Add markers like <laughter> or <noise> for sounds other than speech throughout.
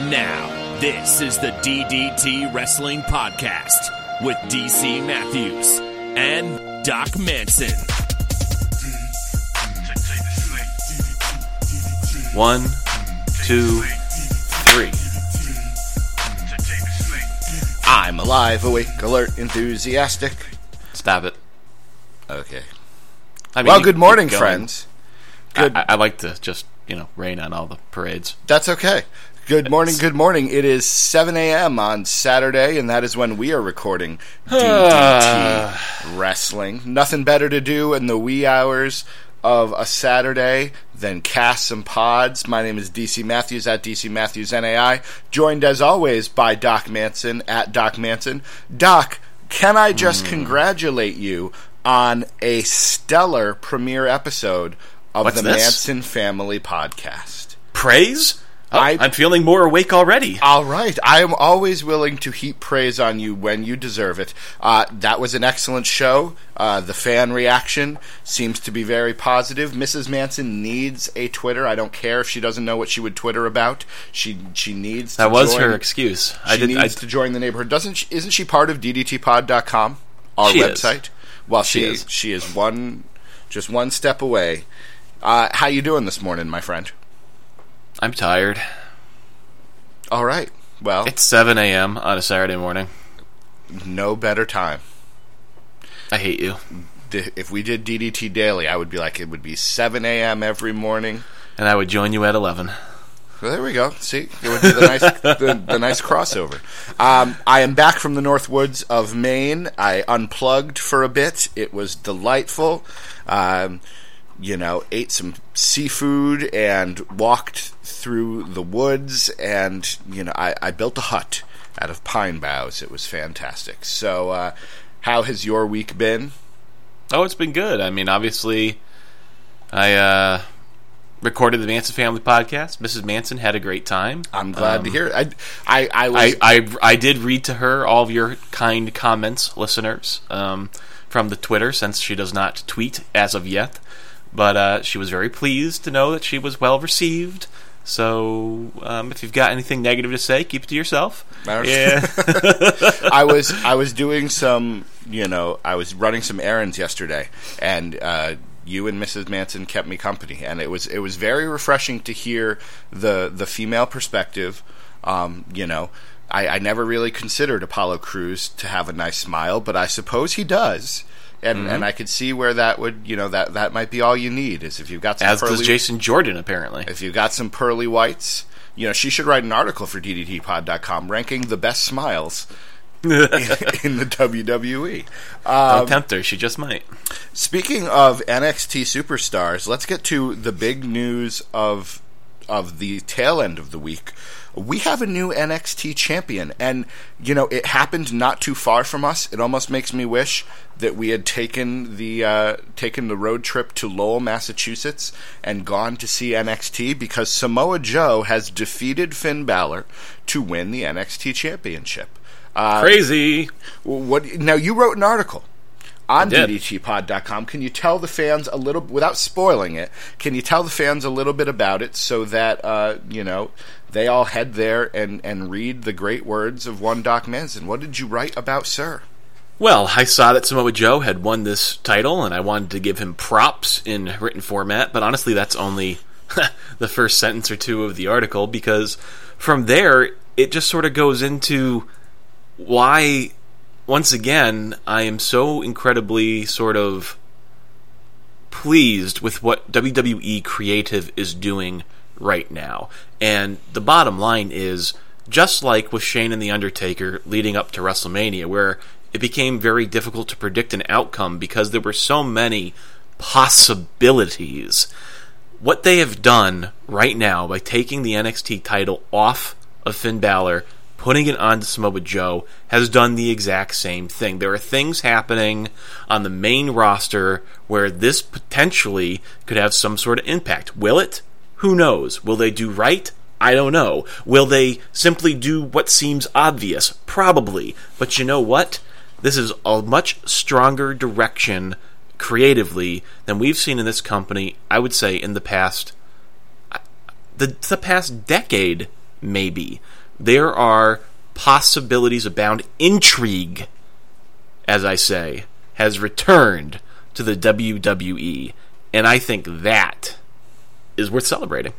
And now, this is the DDT Wrestling Podcast with DC Matthews and Doc Manson. One, two, three. I'm alive, awake, alert, enthusiastic. Stop it. Okay. I mean, Well, good morning, friends. Good. I, I like to just you know rain on all the parades. That's okay. Good morning, good morning. It is 7 a.m. on Saturday, and that is when we are recording <sighs> DDT Wrestling. Nothing better to do in the wee hours of a Saturday than cast some pods. My name is DC Matthews at DC Matthews NAI, joined as always by Doc Manson at Doc Manson. Doc, can I just Hmm. congratulate you on a stellar premiere episode of What's the this? Manson Family Podcast? Praise. Oh, I- I'm feeling more awake already. All right. I am always willing to heap praise on you when you deserve it. Uh, that was an excellent show. Uh, the fan reaction seems to be very positive. Mrs. Manson needs a Twitter. I don't care if she doesn't know what she would Twitter about. She she needs That was join, her excuse. I She did. I, needs to join the neighborhood. Doesn't she, isn't she part of ddtpod.com, our She is. website? Well, she, She is. is. She is one just one step away. Uh, how you doing this morning, my friend? I'm tired. All right. Well, It's 7 a.m. on a Saturday morning. no better time. I hate you. If we did DDT daily, I would be like it would be 7 a.m. every morning. And I would join you at 11. Well, there we go. See, it would be the nice, the, the nice crossover. Um, I am back from the North Woods of Maine. I unplugged for a bit. It was delightful. Um, you know, ate some seafood and walked through the woods. And you know, I, I built a hut out of pine boughs. It was fantastic. So, uh, how has your week been? Oh, it's been good. I mean, obviously, I uh, recorded the Manson Family podcast. Mrs. Manson had a great time. I'm glad Um, to hear it. I, I, I was. I, I I did read to her all of your kind comments, listeners, um, from the Twitter, since she does not tweet as of yet. But uh, she was very pleased to know that she was well received. So, um, if you've got anything negative to say, keep it to yourself. Yeah, <laughs> I was I was doing some you know I was running some errands yesterday, and uh, you and Mrs. Manson kept me company, and it was it was very refreshing to hear the the female perspective. Um, you know, I, I never really considered Apollo Crews to have a nice smile, but I suppose he does. And, mm-hmm. and I could see where that would, you know, that, that might be all you need is if you've got some as pearly, does Jason Jordan, apparently. if you've got some pearly whites, you know, she should write an article for DDTpod.com ranking the best smiles in, <laughs> in the WWE. Don't um, tempt her; she just might. Speaking of NXT superstars, let's get to the big news of of the tail end of the week. We have a new NXT champion, and you know it happened not too far from us. It almost makes me wish that we had taken the uh, taken the road trip to Lowell, Massachusetts, and gone to see NXT because Samoa Joe has defeated Finn Balor to win the NXT championship. Uh, Crazy. what now? You wrote an article on. DDTpod.com. Can you tell the fans a little, without spoiling it? Can you tell the fans a little bit about it so that uh, you know they all head there and and read the great words of one Doc Manson? What did you write about, sir? Well, I saw that Samoa Joe had won this title, and I wanted to give him props in written format, but honestly, that's only <laughs> the first sentence or two of the article, because from there, it just sort of goes into why, once again, I am so incredibly sort of pleased with what WWE Creative is doing right now. And the bottom line is just like with Shane and The Undertaker leading up to WrestleMania, where it became very difficult to predict an outcome because there were so many possibilities. What they have done right now by taking the NXT title off of Finn Balor, putting it onto Samoa Joe, has done the exact same thing. There are things happening on the main roster where this potentially could have some sort of impact. Will it? Who knows? Will they do right? I don't know. Will they simply do what seems obvious? Probably. But you know what? This is a much stronger direction creatively than we've seen in this company, I would say, in the past uh, the the past decade maybe. There are possibilities abound. Intrigue, as I say, has returned to the WWE, and I think that is worth celebrating.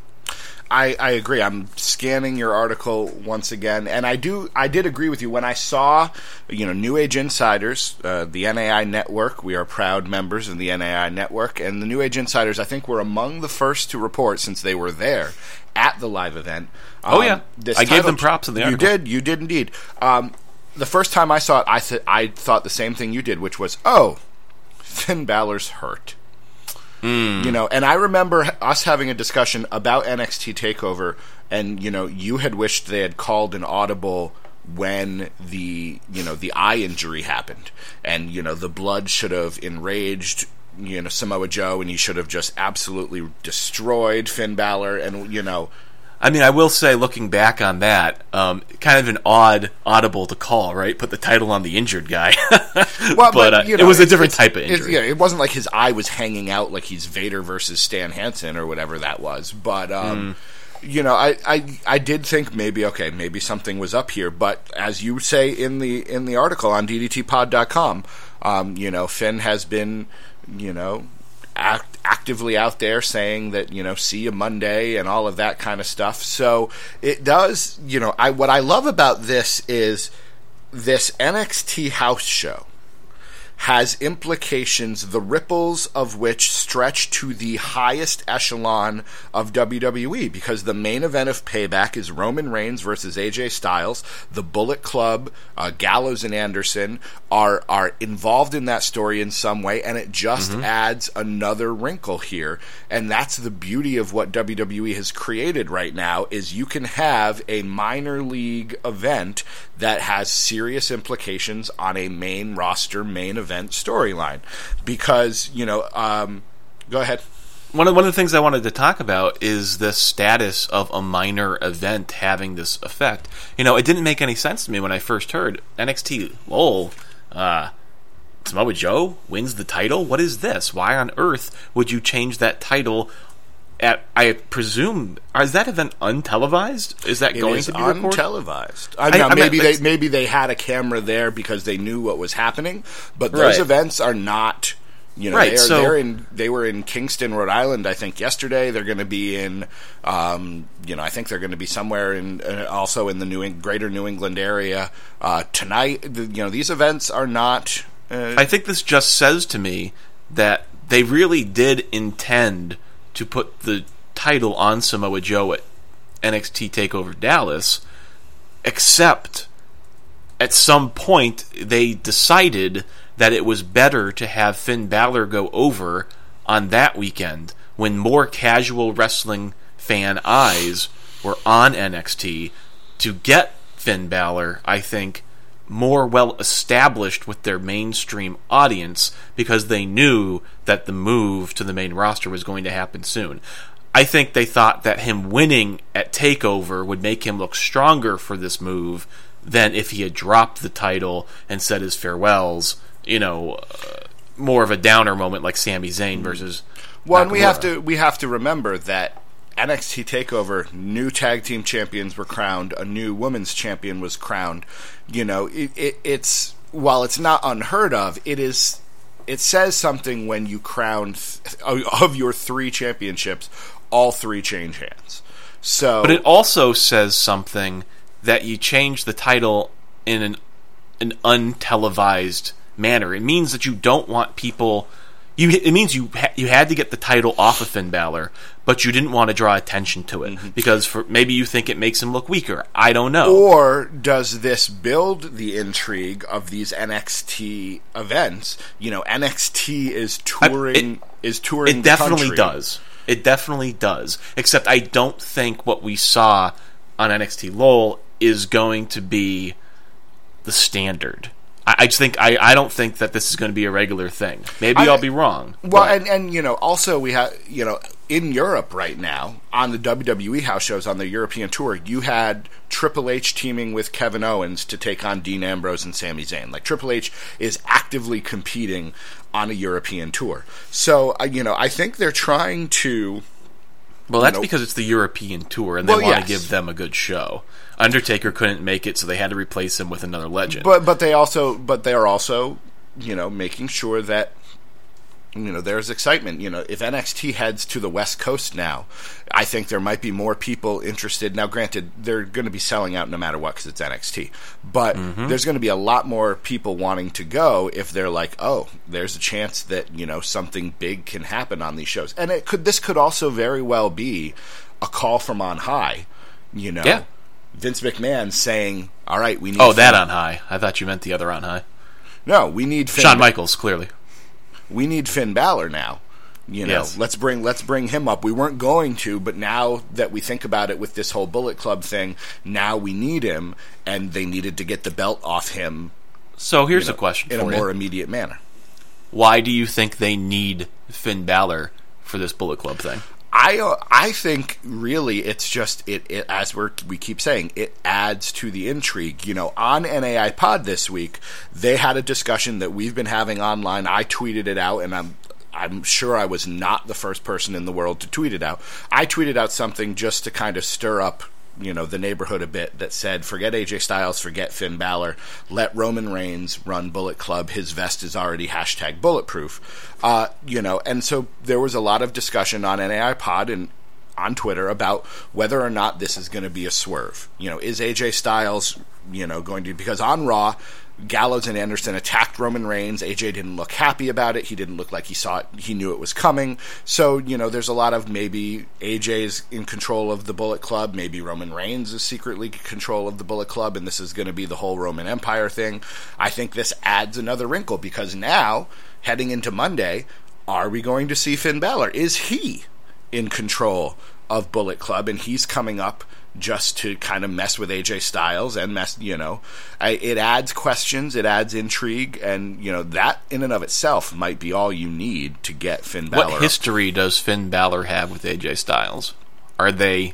I, I agree. I'm scanning your article once again, and I do. I did agree with you when I saw, you know, New Age Insiders, uh, the NAI network. We are proud members of the NAI network, and the New Age Insiders. I think were among the first to report since they were there at the live event. Um, oh yeah, I gave them props in the article. You did. You did indeed. Um, the first time I saw it, I th- I thought the same thing you did, which was, oh, <laughs> Finn Balor's hurt. Mm. You know, and I remember us having a discussion about NXT Takeover, and you know, you had wished they had called an audible when the you know the eye injury happened, and you know the blood should have enraged you know Samoa Joe, and he should have just absolutely destroyed Finn Balor, and you know I mean, I will say, looking back on that, um, kind of an odd audible to call, right? Put the title on the injured guy. <laughs> well, but, but uh, you know, it was a different type of injury. yeah, it wasn't like his eye was hanging out like he's Vader versus Stan Hansen or whatever that was. But um, mm. you know, I, I I did think maybe okay, maybe something was up here. But as you say in the in the article on DDTPod.com, um, you know, Finn has been you know act, actively out there saying that you know see you Monday and all of that kind of stuff. So it does, you know, I what I love about this is this NXT house show has implications, the ripples of which stretch to the highest echelon of WWE because the main event of Payback is Roman Reigns versus AJ Styles. The Bullet Club, uh, Gallows and Anderson are are involved in that story in some way, and it just mm-hmm. adds another wrinkle here. And that's the beauty of what WWE has created right now is you can have a minor league event that has serious implications on a main roster main event event storyline because you know. Um, go ahead. One of, one of the things I wanted to talk about is the status of a minor event having this effect. You know, it didn't make any sense to me when I first heard NXT. Lol, uh, Samoa Joe wins the title. What is this? Why on earth would you change that title at I presume is that event untelevised? Is that it going is to be untelevised? I, I, I maybe mean, they maybe they had a camera there because they knew what was happening, but those right. events are not. You know, right, they, are, so, they're in. They were in Kingston, Rhode Island, I think yesterday. They're going to be in. Um, you know, I think they're going to be somewhere in, uh, also in the New Greater New England area uh, tonight. The, you know, these events are not. Uh, I think this just says to me that they really did intend to put the title on Samoa Joe at NXT Takeover Dallas, except at some point they decided that it was better to have Finn Balor go over on that weekend when more casual wrestling fan eyes were on NXT to get Finn Balor, I think, more well established with their mainstream audience because they knew that the move to the main roster was going to happen soon. I think they thought that him winning at TakeOver would make him look stronger for this move than if he had dropped the title and said his farewells, you know, uh, more of a downer moment like Sami Zayn versus Well, and we have to we have to remember that NXT Takeover, new tag team champions were crowned, a new women's champion was crowned. You know, it, it, it's while it's not unheard of, it is. It says something when you crown th- of your three championships, all three change hands. So, but it also says something that you change the title in an an untelevised manner. It means that you don't want people you it means you ha- you had to get the title off of Finn Balor, but you didn't want to draw attention to it mm-hmm. because for maybe you think it makes him look weaker. I don't know. Or does this build the intrigue of these NXT events? You know, NXT is touring I, it, is touring. It definitely country. does. It definitely does. Except I don't think what we saw on NXT Lowell is going to be the standard. I, just think I, I don't think that this is going to be a regular thing. Maybe I, will be wrong. Well, and and you know, also we have you know in Europe right now on the WWE house shows on the European tour, you had Triple H teaming with Kevin Owens to take on Dean Ambrose and Sami Zayn. Like Triple H is actively competing on a European tour. So uh, you know, I think they're trying to Well, that's know- because it's the European tour, and they Well, want yes. to give them a good show. Undertaker couldn't make it, so they had to replace him with another legend. But but they also but they are also you know making sure that you know there's excitement. You know if NXT heads to the West Coast now, I think there might be more people interested. Now, granted, they're going to be selling out no matter what because it's NXT, but mm-hmm. there's going to be a lot more people wanting to go if they're like, oh, there's a chance that you know something big can happen on these shows, and it could this could also very well be a call from on high. You know. Yeah. Vince McMahon saying, "All right, we need." oh, that on high. I thought you meant the other on high. No, we need Finn. Shawn Michaels, clearly. We need Finn Balor now. You know, Yes. let's bring let's bring him up. We weren't going to, but now that we think about it with this whole Bullet Club thing, now we need him, and they needed to get the belt off him So here's you know, a question in a you. more immediate manner. Why do you think they need Finn Balor for this Bullet Club thing? I uh, I think really it's just it, it as we we keep saying it adds to the intrigue. You know, on NAI Pod this week they had a discussion that we've been having online. I tweeted it out, and I'm I'm sure I was not the first person in the world to tweet it out. I tweeted out something just to kind of stir up you know the neighborhood a bit that said forget AJ Styles, forget Finn Balor, let Roman Reigns run Bullet Club. His vest is already hashtag bulletproof. Uh, you know, and so there was a lot of discussion on NAI Pod and on Twitter about whether or not this is going to be a swerve. You know, is AJ Styles, you know, going to because on Raw, Gallows and Anderson attacked Roman Reigns. AJ didn't look happy about it. He didn't look like he saw it. He knew it was coming. So, you know, there's a lot of maybe AJ's in control of the Bullet Club. Maybe Roman Reigns is secretly in control of the Bullet Club, and this is going to be the whole Roman Empire thing. I think this adds another wrinkle because now, heading into Monday, are we going to see Finn Balor? Is he in control of Bullet Club, and he's coming up just to kind of mess with AJ Styles and mess, you know, I, it adds questions, it adds intrigue, and you know that in and of itself might be all you need to get Finn Balor. What history does Finn Balor have with AJ Styles? Are they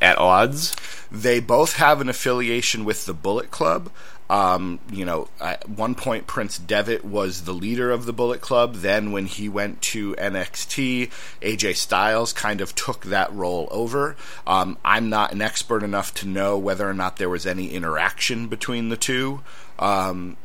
at odds? They both have an affiliation with the Bullet Club. Um, you know, at one point Prince Devitt was the leader of the Bullet Club. Then, when he went to NXT, AJ Styles kind of took that role over. Um, I'm not an expert enough to know whether or not there was any interaction between the two. Um,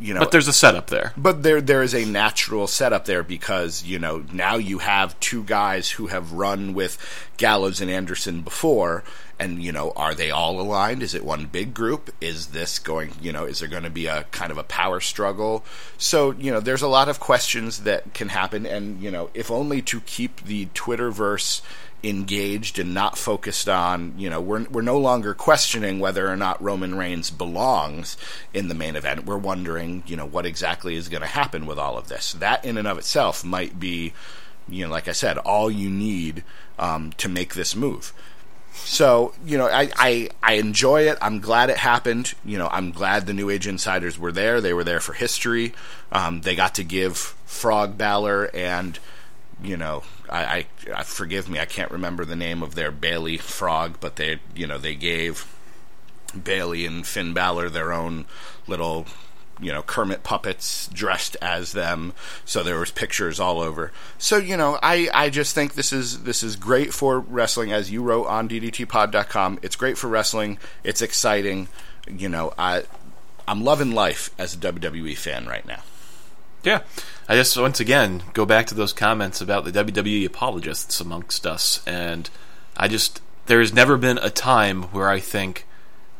you know, But there's a setup there. but there there is a natural setup there because you know now you have two guys who have run with Gallows and Anderson before, and you know are they all aligned? Is it one big group? Is this going? You know, is there going to be a kind of a power struggle? So you know, there's a lot of questions that can happen, and you know, if only to keep the Twitterverse engaged and not focused on you know we're we're no longer questioning whether or not Roman Reigns belongs in the main event. We're wondering you know what exactly is going to happen with all of this. That in and of itself might be you know like I said all you need um, to make this move. So you know I, I I enjoy it. I'm glad it happened. You know I'm glad the New Age Insiders were there. They were there for history. Um, they got to give Frog Balor and you know, I, I, forgive me, I can't remember the name of their Bailey frog, but they, you know, they gave Bailey and Finn Balor their own little, you know, Kermit puppets dressed as them. So there was pictures all over. So you know, I, I just think this is this is great for wrestling, as you wrote on DDTPod.com. It's great for wrestling. It's exciting. You know, I I'm loving life as a WWE fan right now. Yeah. I just, once again, go back to those comments about the WWE apologists amongst us. And I just, there has never been a time where I think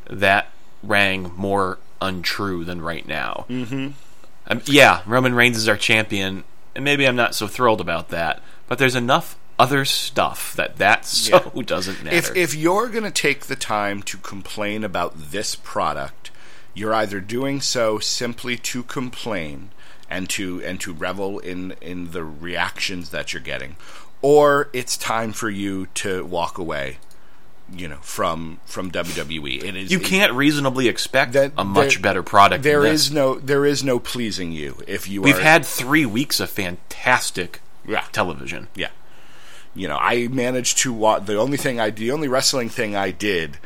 that rang more untrue than right now. Mm-hmm. Um, yeah, Roman Reigns is our champion, and maybe I'm not so thrilled about that, but there's enough other stuff that that <laughs> so doesn't matter. If if you're going to take the time to complain about this product, you're either doing so simply to complain and to and to revel in in the reactions that you're getting, or it's time for you to walk away. You know, from from WWE, it is you can't reasonably expect that a much there- better product. There than is no there is no pleasing you if you We've are had three weeks of fantastic Yeah. television. Yeah. You know, I managed to watch. The only thing I, the only wrestling thing I did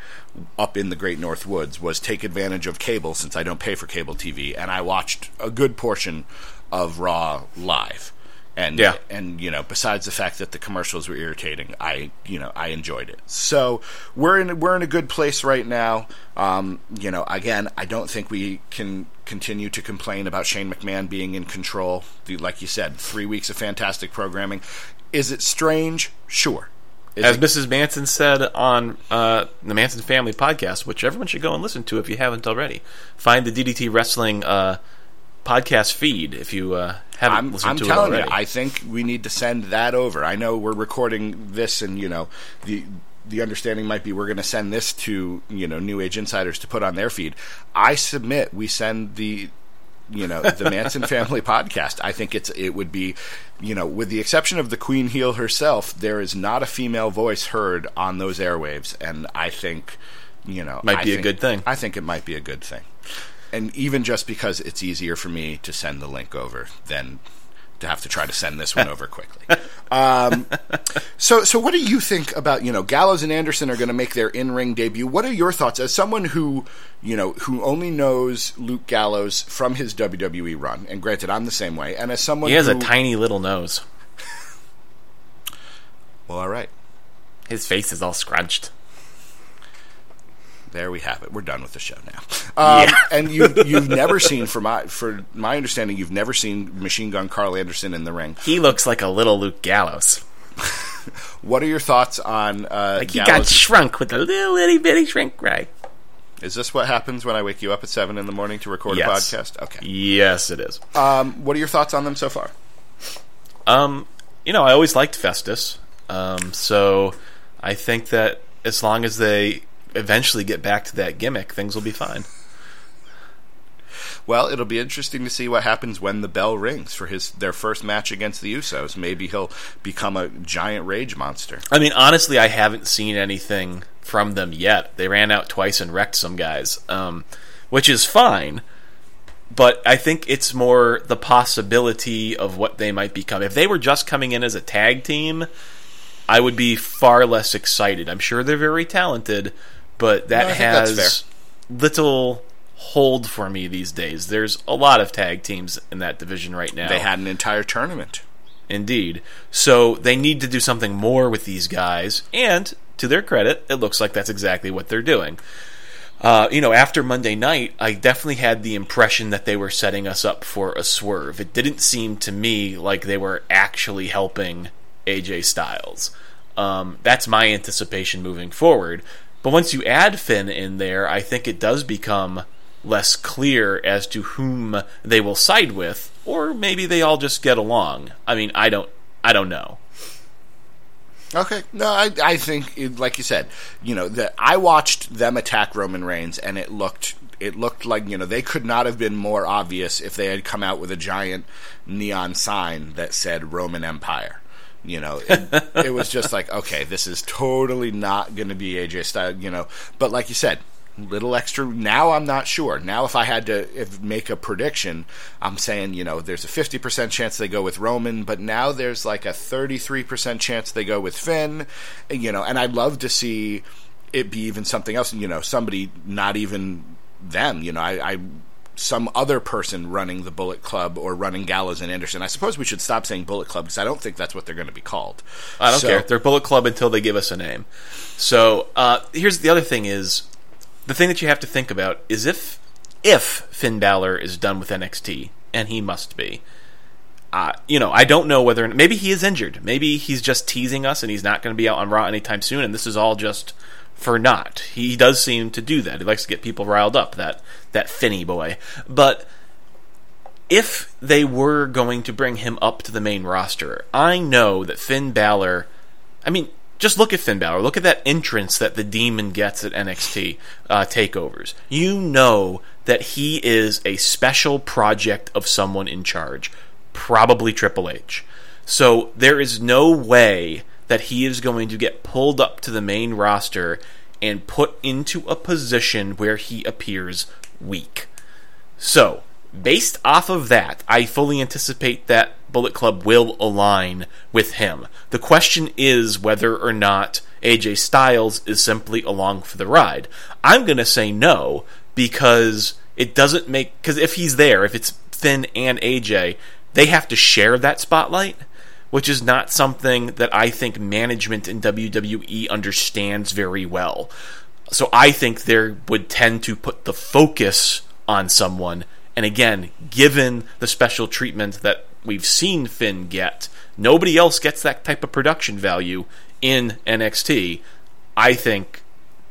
up in the Great North Woods was take advantage of cable since I don't pay for cable TV, and I watched a good portion of Raw live. And Yeah. and you know, besides the fact that the commercials were irritating, I you know I enjoyed it. So we're in we're in a good place right now. Um, you know, again, I don't think we can continue to complain about Shane McMahon being in control. The, like you said, three weeks of fantastic programming. Is it strange? Sure. As it- Mrs. Manson said on uh, the Manson Family podcast, which everyone should go and listen to if you haven't already. Find the DDT Wrestling uh, podcast feed if you uh, haven't I'm, listened I'm to telling you. I think we need to send that over. I know we're recording this, and you know the the understanding might be we're going to send this to you know New Age Insiders to put on their feed. I submit we send the you know the Manson <laughs> Family podcast. I think it's it would be you know with the exception of the Queen Heel herself, there is not a female voice heard on those airwaves, and I think you know Might I be a think- good thing. I think it might be a good thing and even just because it's easier for me to send the link over than to have to try to send this one over quickly. <laughs> Um, so, so what do you think about you know Gallows and Anderson are going to make their in ring debut? What are your thoughts as someone who you know who only knows Luke Gallows from his WWE run? And granted, I'm the same way. And as someone he has who, a tiny little nose. well, all right, His face is all scrunched. There we have it. We're done with the show now. <laughs> Um, Yeah. and you you've never seen, for my for my understanding, you've never seen Machine Gun Karl Anderson in the ring. He looks like a little Luke Gallows. <laughs> What are your thoughts on uh, Like he Gallows? got shrunk with a little itty bitty shrink ray. Is this what happens when I wake you up at seven in the morning to record Yes. a podcast? Okay. Yes, it is. Um, what are your thoughts on them so far? Um, you know, I always liked Festus. Um, so I think that as long as they eventually get back to that gimmick, things will be fine. Well, it'll be interesting to see what happens when the bell rings for his their first match against the Usos. Maybe he'll become a giant rage monster. I mean, honestly, I haven't seen anything from them yet. They ran out twice and wrecked some guys, um, which is fine. But I think it's more the possibility of what they might become. If they were just coming in as a tag team, I would be far less excited. I'm sure they're very talented, but that No, I think that's has little hold for me these days. There's a lot of tag teams in that division right now. They had an entire tournament. Indeed. So they need to do something more with these guys, and to their credit, it looks like that's exactly what they're doing. Uh, you know, after Monday night, I definitely had the impression that they were setting us up for a swerve. It didn't seem to me like they were actually helping AJ Styles. Um, that's my anticipation moving forward. But once you add Finn in there, I think it does become less clear as to whom they will side with, or maybe they all just get along. I mean, I don't, I don't know. Okay, no, I, I think, it, like you said, you know, that I watched them attack Roman Reigns, and it looked, it looked like you know they could not have been more obvious if they had come out with a giant neon sign that said Roman Empire. You know, it, it was just like, okay, this is totally not going to be AJ Styles. You know, but like you said, little extra. Now I'm not sure. Now if I had to if, make a prediction, I'm saying you know there's a 50% chance they go with Roman, but now there's like a 33% chance they go with Finn. You know, and I'd love to see it be even something else. You know, somebody not even them. You know, I. I some other person running the Bullet Club or running Gallows and Anderson. I suppose we should stop saying Bullet Club because I don't think that's what they're going to be called. I don't So- care. They're Bullet Club until they give us a name. So uh, here's the other thing: is the thing that you have to think about is if if Finn Balor is done with NXT, and he must be. Uh, you know, I don't know whether maybe he is injured. Maybe he's just teasing us, and he's not going to be out on Raw anytime soon. And this is all just for not. He does seem to do that. He likes to get people riled up. That that Finny boy, but if they were going to bring him up to the main roster, I know that Finn Balor. I mean, just look at Finn Balor. Look at that entrance that the Demon gets at NXT uh, takeovers. You know that he is a special project of someone in charge, probably Triple H. So there is no way that he is going to get pulled up to the main roster and put into a position where he appears weak. So, based off of that, I fully anticipate that Bullet Club will align with him. The question is whether or not AJ Styles is simply along for the ride. I'm going to say no because it doesn't make because if he's there, if it's Finn and AJ, they have to share that spotlight, which is not something that I think management in WWE understands very well. So I think they would tend to put the focus on someone. And again, given the special treatment that we've seen Finn get, nobody else gets that type of production value in NXT. I think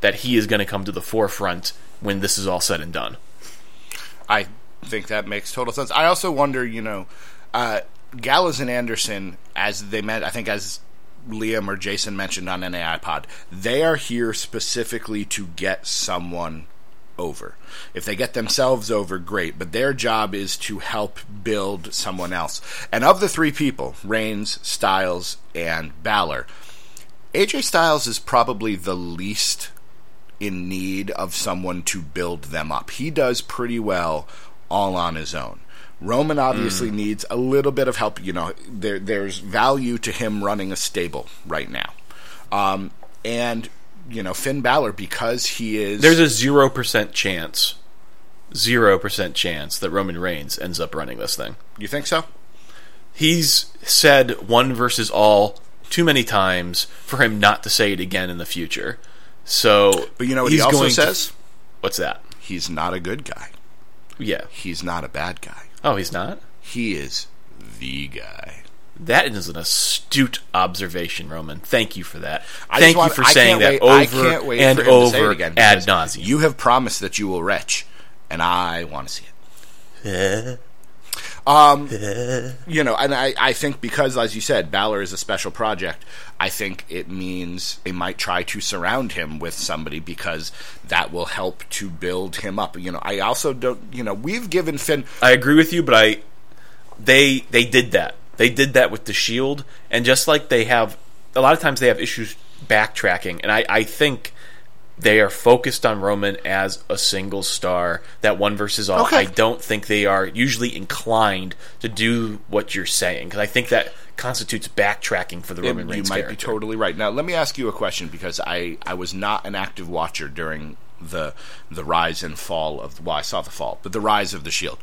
that he is going to come to the forefront when this is all said and done. I think that makes total sense. I also wonder, you know, uh, Gallows and Anderson, as they met, I think as Liam or Jason mentioned on NAI Pod, they are here specifically to get someone over. If they get themselves over, great, but their job is to help build someone else. And of the three people, Reigns, Styles, and Balor, AJ Styles is probably the least in need of someone to build them up. He does pretty well all on his own. Roman obviously mm. needs a little bit of help. You know, there there's value to him running a stable right now, um, and you know Finn Balor because he is. There's a zero percent chance, zero percent chance that Roman Reigns ends up running this thing. You think so? He's said one versus all too many times for him not to say it again in the future. So, but you know what he also says? To, what's that? He's not a good guy. Yeah, he's not a bad guy. Oh, he's not. He is the guy. That is an astute observation, Roman. Thank you for that. I Thank want, you for saying that wait, over and over again ad nauseum. You have promised that you will retch, and I want to see it. <laughs> Um, <laughs> you know, and I, I think because, as you said, Balor is a special project, I think it means they might try to surround him with somebody because that will help to build him up. You know, I also don't, you know, we've given Finn. I agree with you, but I, they, they did that. They did that with the Shield, and just like they have, a lot of times they have issues backtracking, and I, I think they are focused on Roman as a single star, that one versus all. Okay. I don't think they are usually inclined to do what you're saying because I think that constitutes backtracking for the it, Roman Reigns. You might character. be totally right. Now, let me ask you a question because I, I was not an active watcher during the the rise and fall of well, I saw the fall, but the rise of the Shield.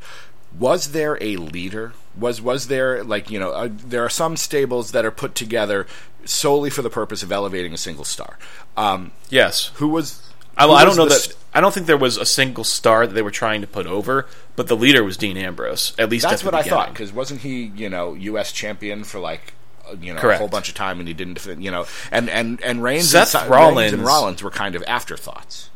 Was there a leader? Was was there like you know? Uh, there are some stables that are put together solely for the purpose of elevating a single star. Um, yes. Who was? I, who I don't know that. St- I don't think there was a single star that they were trying to put over, but the leader was Dean Ambrose. At least that's what beginning. I thought. Because wasn't he, you know, U.S. champion for like uh, you know Correct. a whole bunch of time, and he didn't defend, you know, and and and Reigns, Seth and, Rollins, Reigns and Rollins were kind of afterthoughts.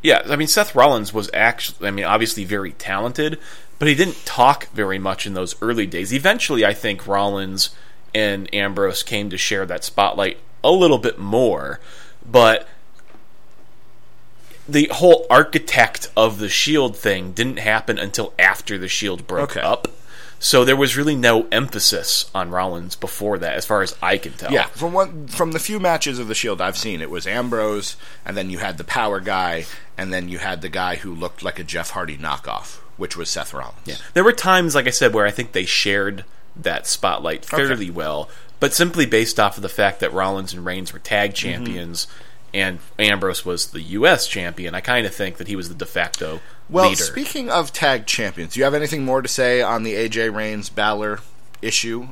Yeah, I mean Seth Rollins was actually, I mean, obviously very talented, but he didn't talk very much in those early days. Eventually, I think Rollins and Ambrose came to share that spotlight a little bit more, but the whole architect of the shield thing didn't happen until after the shield broke okay. up. So there was really no emphasis on Rollins before that, as far as I can tell. Yeah, from one from the few matches of the Shield I've seen, it was Ambrose, and then you had the Power guy, and then you had the guy who looked like a Jeff Hardy knockoff, which was Seth Rollins. Yeah, there were times, like I said, where I think they shared that spotlight fairly okay. well, but simply based off of the fact that Rollins and Reigns were tag mm-hmm. champions. Mm-hmm. And Ambrose was the U.S. champion. I kind of think that he was the de facto well, leader. speaking of tag champions, do you have anything more to say on the AJ Reigns Balor issue?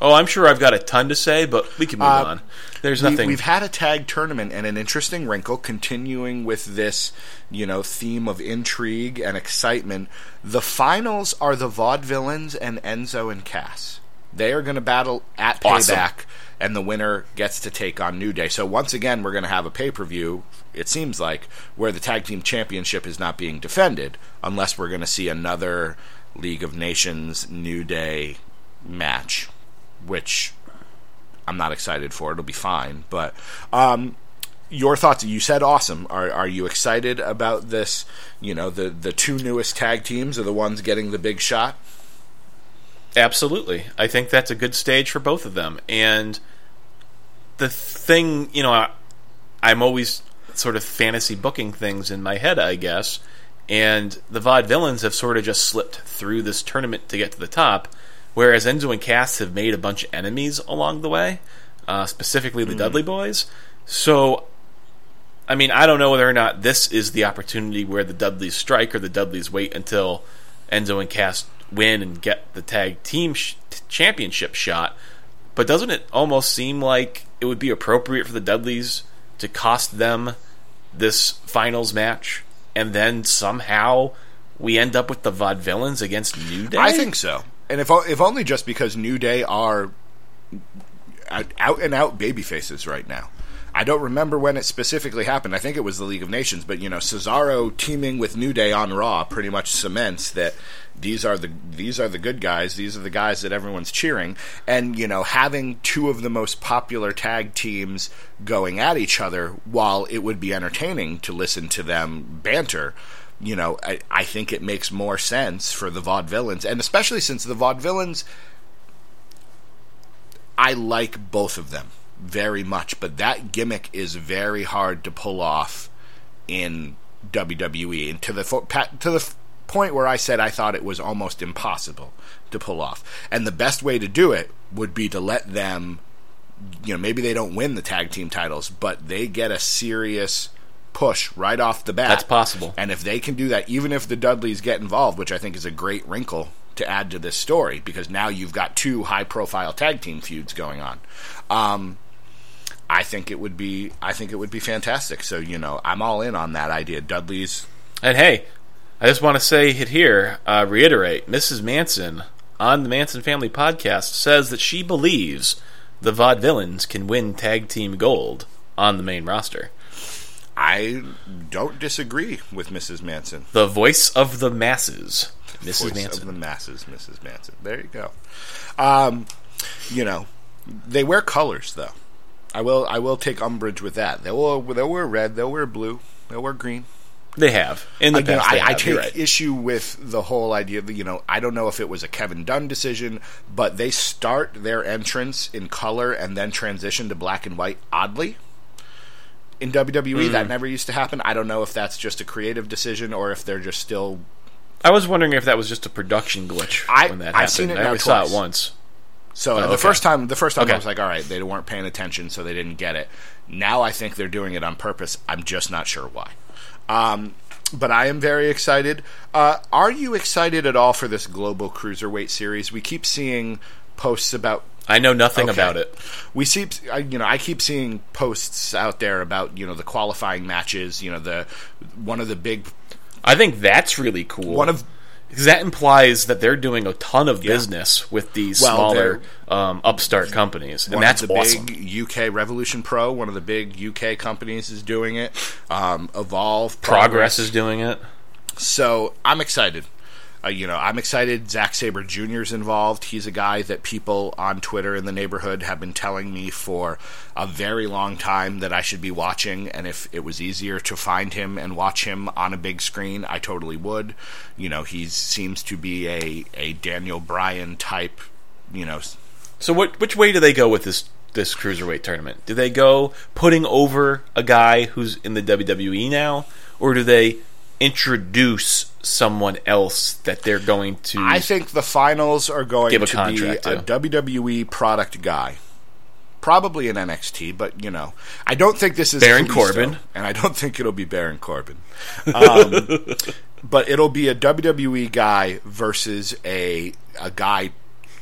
Oh, I'm sure I've got a ton to say, but we can move uh, on. There's nothing. We, have had a tag tournament and an interesting wrinkle, continuing with this, you know, theme of intrigue and excitement. The finals are the Vaudevillains and Enzo and Cass. They are going to battle at Payback, awesome. and the winner gets to take on New Day. So once again, we're going to have a pay per view. It seems like where the tag team championship is not being defended, unless we're going to see another League of Nations New Day match, which I'm not excited for. It'll be fine, but um, your thoughts. You said awesome. Are are you excited about this? You know, the the two newest tag teams are the ones getting the big shot. Absolutely. I think that's a good stage for both of them. And the thing, you know, I, I'm always sort of fantasy booking things in my head, I guess. And the Vaudevillains have sort of just slipped through this tournament to get to the top, whereas Enzo and Cass have made a bunch of enemies along the way, uh, specifically the mm. Dudley Boys. So, I mean, I don't know whether or not this is the opportunity where the Dudleys strike or the Dudleys wait until Enzo and Cass win and get the tag team sh- championship shot. But doesn't it almost seem like it would be appropriate for the Dudleys to cost them this finals match, and then somehow we end up with the Vaudevillains against New Day? I think so, and if if only just because New Day are out and out baby faces right now. I don't remember when it specifically happened. I think it was the League of Nations, but you know, Cesaro teaming with New Day on Raw pretty much cements that these are the these are the good guys. These are the guys that everyone's cheering. And you know, having two of the most popular tag teams going at each other, while it would be entertaining to listen to them banter, you know, I, I think it makes more sense for the Vaudevillains, and especially since the Vaudevillains, I like both of them very much, but that gimmick is very hard to pull off in WWE, and to the to the point where I said I thought it was almost impossible to pull off. And the best way to do it would be to let them, you know, maybe they don't win the tag team titles, but they get a serious push right off the bat. That's possible. And if they can do that, even if the Dudleys get involved, which I think is a great wrinkle to add to this story, because now you've got two high profile tag team feuds going on. Um, I think it would be I think it would be fantastic. So, you know, I'm all in on that idea. Dudley's And hey, I just want to say it here, uh, reiterate, Mrs. Manson on the Manson Family podcast says that she believes the Vaudevillains can win tag team gold on the main roster. I don't disagree with Mrs. Manson. The voice of the masses, Mrs. Voice Manson. of the masses, Mrs. Manson. There you go. Um, you know, they wear colors though. I will I will take umbrage with that. They will they'll wear red, they'll wear blue, they'll wear green. They have in the Again, past. they I, I have, you're take right. issue with the whole idea that you know I don't know if it was a Kevin Dunn decision, but they start their entrance in color and then transition to black and white oddly. In WWE, Mm. that never used to happen. I don't know if that's just a creative decision or if they're just still. I was wondering if that was just a production glitch I- when that I've happened. seen it I now only saw it once. So Oh, the okay. first time, the first time Okay. I was like, all right, they weren't paying attention, so they didn't get it. Now I think they're doing it on purpose. I'm just not sure why. Um, but I am very excited. Uh, are you excited at all for this global cruiserweight series? We keep seeing posts about. I know nothing Okay. about it. We see, I- you know, I keep seeing posts out there about you know the qualifying matches. You know, the one of the big I think that's really cool. one of because that implies that they're doing a ton of business with these Well, smaller um, upstart companies, and one that's of the awesome. big UK Revolution Pro, one of the big UK companies, is doing it. Um, Evolve, Progress is doing it. So I'm excited. Uh, you know, I'm excited. Zack Sabre Jr. is involved. He's a guy that people on Twitter in the neighborhood have been telling me for a very long time that I should be watching. And if it was easier to find him and watch him on a big screen, I totally would. You know, he seems to be a, a Daniel Bryan type. You know, So, what which way do they go with this this cruiserweight tournament? Do they go putting over a guy who's in the WWE now, or do they introduce someone else that they're going to? I think the finals are going to be a to. WWE product guy. Probably an NXT, but you know, I don't think this is Baron Corbin. and I don't think it'll be Baron Corbin. Um, <laughs> but it'll be a WWE guy versus a a guy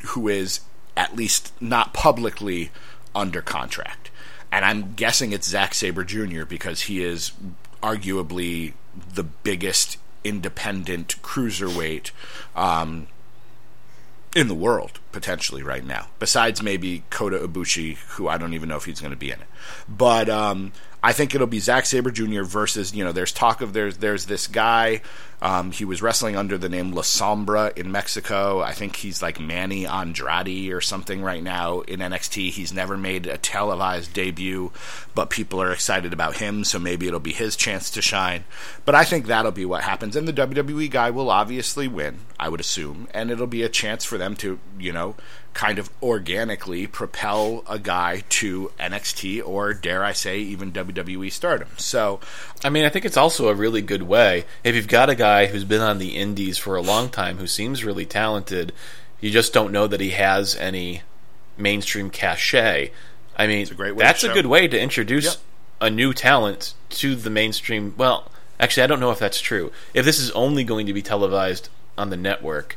who is at least not publicly under contract. And I'm guessing it's Zack Sabre Jr. because he is arguably the biggest independent cruiserweight um, in the world potentially right now. Besides maybe Kota Ibushi, who I don't even know if he's going to be in it. But um, I think it'll be Zack Sabre Jr. versus you know. There's talk of there's there's this guy. Um, he was wrestling under the name La Sombra in Mexico. I think he's like Manny Andrade or something right now in NXT. He's never made a televised debut, but people are excited about him, so maybe it'll be his chance to shine. But I think that'll be what happens, and the WWE guy will obviously win, I would assume, and it'll be a chance for them to, you know, kind of organically propel a guy to NXT or dare I say even WWE stardom. So I mean, I think it's also a really good way if you've got a guy who's been on the indies for a long time who seems really talented. You just don't know that he has any mainstream cachet. I mean, a great way that's a good way to introduce Yep. a new talent to the mainstream. Well, actually, I don't know if that's true. If this is only going to be televised on the network,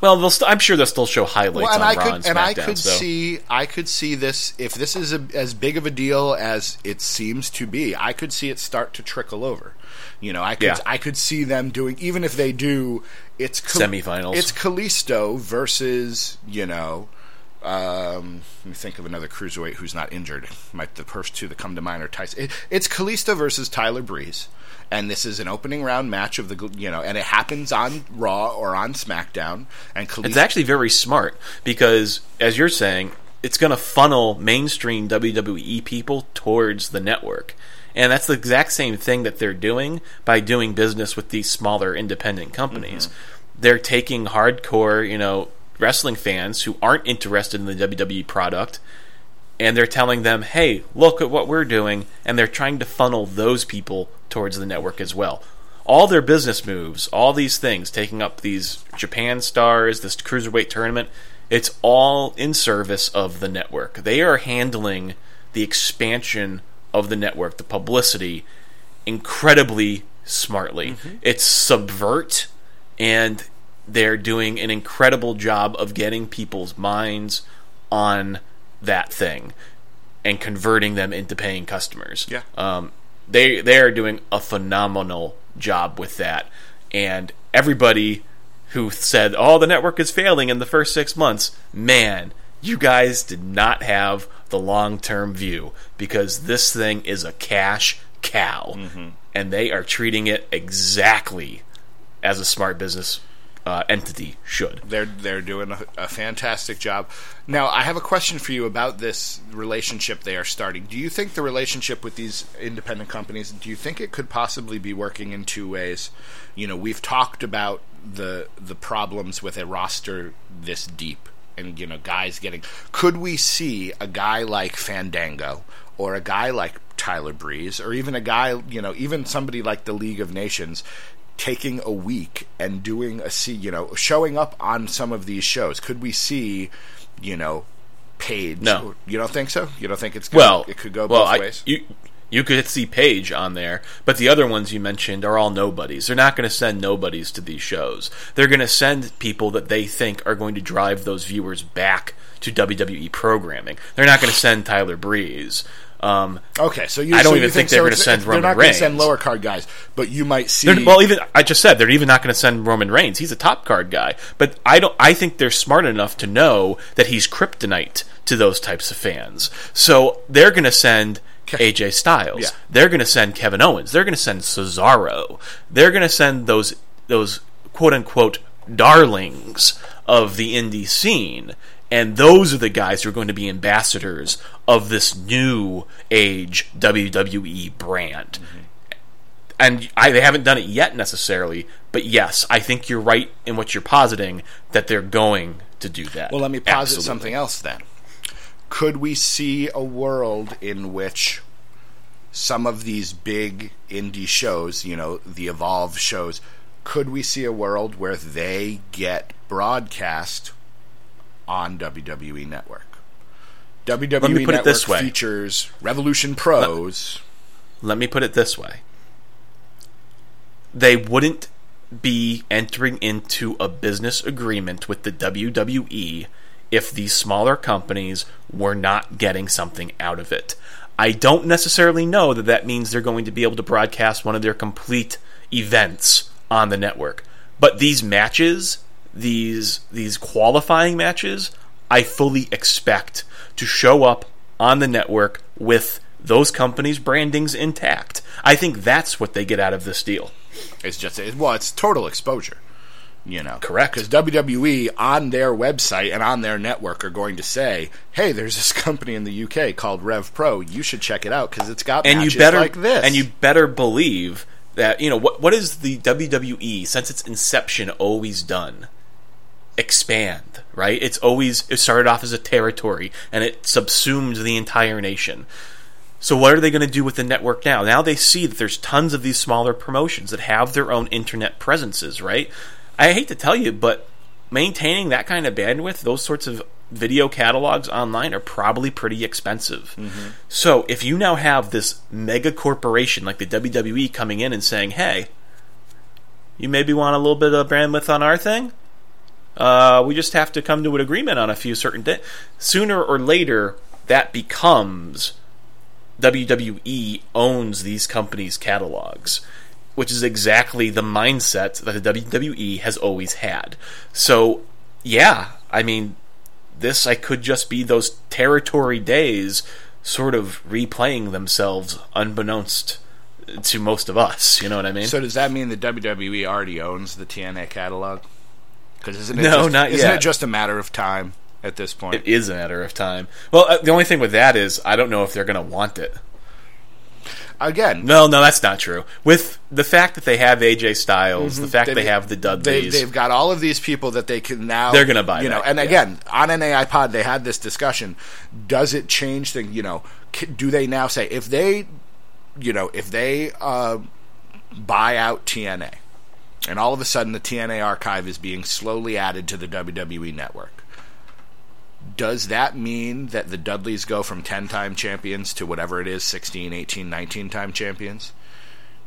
Well, they'll st- I'm sure they'll still show highlights Well, and on I Raw could and and I could so- see I could see this if this is a, as big of a deal as it seems to be. I could see it start to trickle over. You know, I could Yeah. I could see them doing even if they do it's Cal- Semifinals. It's Kalisto versus you know. Um, let me think of another cruiserweight who's not injured. Might the first two that come to mind are Tyson. It, it's Kalisto versus Tyler Breeze, and this is an opening round match of the you know, and it happens on Raw or on SmackDown. And It's actually very smart because, as you're saying, it's going to funnel mainstream WWE people towards the network. And that's the exact same thing that they're doing by doing business with these smaller independent companies. Mm-hmm. They're taking hardcore, you know, wrestling fans who aren't interested in the WWE product and they're telling them, "Hey, look at what we're doing," and they're trying to funnel those people towards the network as well. All their business moves, all these things, taking up these Japan stars, this cruiserweight tournament, it's all in service of the network. They are handling the expansion of the network, the publicity, incredibly smartly. Mm-hmm. It's subvert, and they're doing an incredible job of getting people's minds on that thing and converting them into paying customers. Yeah. Um, they they are doing a phenomenal job with that, and everybody who said, "Oh, the network is failing in the first six months," man, you guys did not have the long term view because this thing is a cash cow, and they are treating it exactly as a smart business uh, entity should. They're they're doing a, a fantastic job. Now, I have a question for you about this relationship they are starting. Do you think the relationship with these independent companies? Do you think it could possibly be working in two ways? You know, we've talked about the the problems with a roster this deep, and you know, guys getting. Could we see a guy like Fandango or a guy like Tyler Breeze, or even a guy, you know, even somebody like the League of Nations? Taking a week and doing a see you know showing up on some of these shows could we see you know Paige No. you don't think so you don't think it's gonna, Well, it could go well, both I- ways You you could see Paige on there, but the other ones you mentioned are all nobodies. They're not going to send nobodies to these shows. They're going to send people that they think are going to drive those viewers back to WWE programming. They're not going to send Tyler Breeze. Um, okay so you I don't so even you think they're gonna it's- send they're not gonna send lower card guys but you might see they're- well, even I just said they're even not going to send Roman Reigns. He's a top card guy, but I don't. I think they're smart enough to know that he's kryptonite to those types of fans. So they're going to send AJ Styles. Yeah. They're going to send Kevin Owens. They're going to send Cesaro. They're going to send those those quote unquote darlings of the indie scene. And those are the guys who are going to be ambassadors of this new age WWE brand mm-hmm. and I, they haven't done it yet necessarily, but yes, I think you're right in what you're positing that they're going to do that. Well, let me posit Absolutely. something else then. Could we see a world in which some of these big indie shows, you know, the Evolve shows, could we see a world where they get broadcast on WWE Network? WWE put it Network this way. features Revolution Pros. Let me put it this way: they wouldn't be entering into a business agreement with the WWE if these smaller companies were not getting something out of it. I don't necessarily know that that means they're going to be able to broadcast one of their complete events on the network. But these matches, these these qualifying matches, I fully expect to show up on the network with those companies' brandings intact. I think that's what they get out of this deal. It's just well, it's total exposure. You know, Correct. Because WWE on their website and on their network are going to say, "Hey, there's this company in the UK called Rev Pro. You should check it out because it's got and matches you better like this." and you better believe that you know what what is the WWE since its inception always done expand right? It's always it started off as a territory and it subsumed the entire nation. So what are they going to do with the network now? Now they see that there's tons of these smaller promotions that have their own internet presences right? I hate to tell you but maintaining that kind of bandwidth those sorts of video catalogs online are probably pretty expensive. Mm-hmm. So if you now have this mega corporation like the WWE coming in and saying, "Hey, you maybe want a little bit of bandwidth on our thing? Uh, we just have to come to an agreement on a few certain things. Sooner or later, that becomes WWE owns these companies' catalogs, which is exactly the mindset that the WWE has always had. So, yeah, I mean, this I could just be those territory days sort of replaying themselves unbeknownst to most of us. You know what I mean? So does that mean the WWE already owns the TNA catalog? Isn't it No, just, not isn't yet. it just a matter of time at this point? it is a matter of time. Well, uh, the only thing with that is I don't know if they're going to want it. Again, No, no, that's not true. With the fact that they have AJ Styles, the fact Mm-hmm. They- they have the they, Dudleys, they've got all of these people that they can now. They're gonna buy You know, and yeah. again, on an AI pod, they had this discussion. Does it change things? You know, do they now say if they, you know, if they uh, buy out TNA, and all of a sudden the TNA archive is being slowly added to the WWE network? Does that mean that the Dudleys go from 10 time champions to whatever it is, 16, 18, 19 time champions?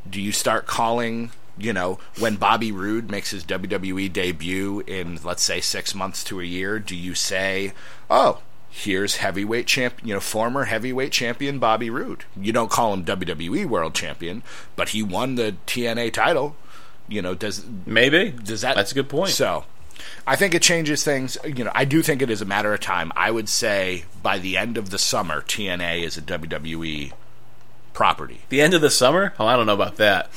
do you start calling you know when bobby Roode makes his wwe debut in let's say six months to a year do you say oh here's heavyweight champ you know former heavyweight champion bobby Roode. you don't call him wwe world champion but he won the tna title you know does maybe does that That's a good point. so I think it changes things. You know, I do think it is a matter of time. I would say by the end of the summer, TNA is a WWE property. the end of the summer? Oh, I don't know about that.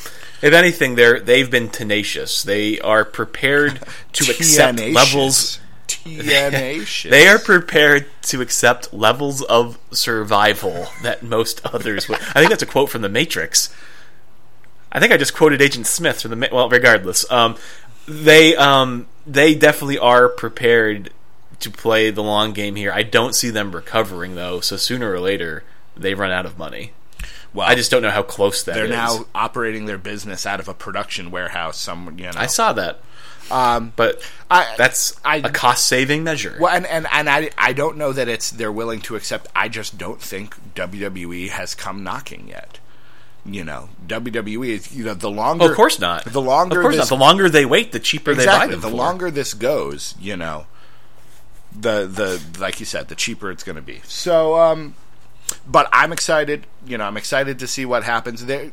If anything, they're they've been tenacious. They are prepared <laughs> to accept levels. TNA. <laughs> They are prepared to accept levels of survival that most others would. I think that's a quote from The Matrix. I think I just quoted Agent Smith from the. Well, regardless, um, they um, they definitely are prepared to play the long game here. I don't see them recovering though. So sooner or later, they run out of money. Well, I just don't know how close that they're is. now operating their business out of a production warehouse. Some you know. I saw that. Um, but I- that's I- a cost saving measure. Well, and, and, and I, I don't know that it's they're willing to accept. I just don't think WWE has come knocking yet. You know, WWE is you know the longer. Oh, of course not. The longer of course this, not. The longer they wait, the cheaper they buy exactly. them. The for. longer this goes, you know, the the like you said, the cheaper it's going to be. So, um, but I'm excited. You know, I'm excited to see what happens there.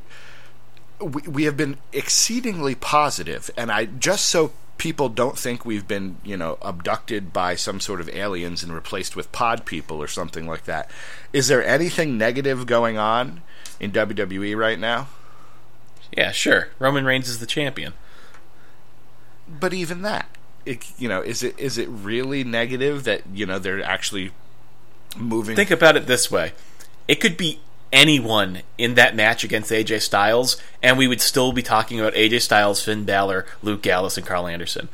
We, we have been exceedingly positive, and I just so people don't think we've been, you know, abducted by some sort of aliens and replaced with pod people or something like that. Is there anything negative going on in WWE right now? Yeah, sure. Roman Reigns is the champion. but even that it, you know is it is it really negative that you know they're actually moving Think about it this way: it could be anyone in that match against AJ Styles, and we would still be talking about AJ Styles, Finn Balor, Luke Gallows, and Karl Anderson.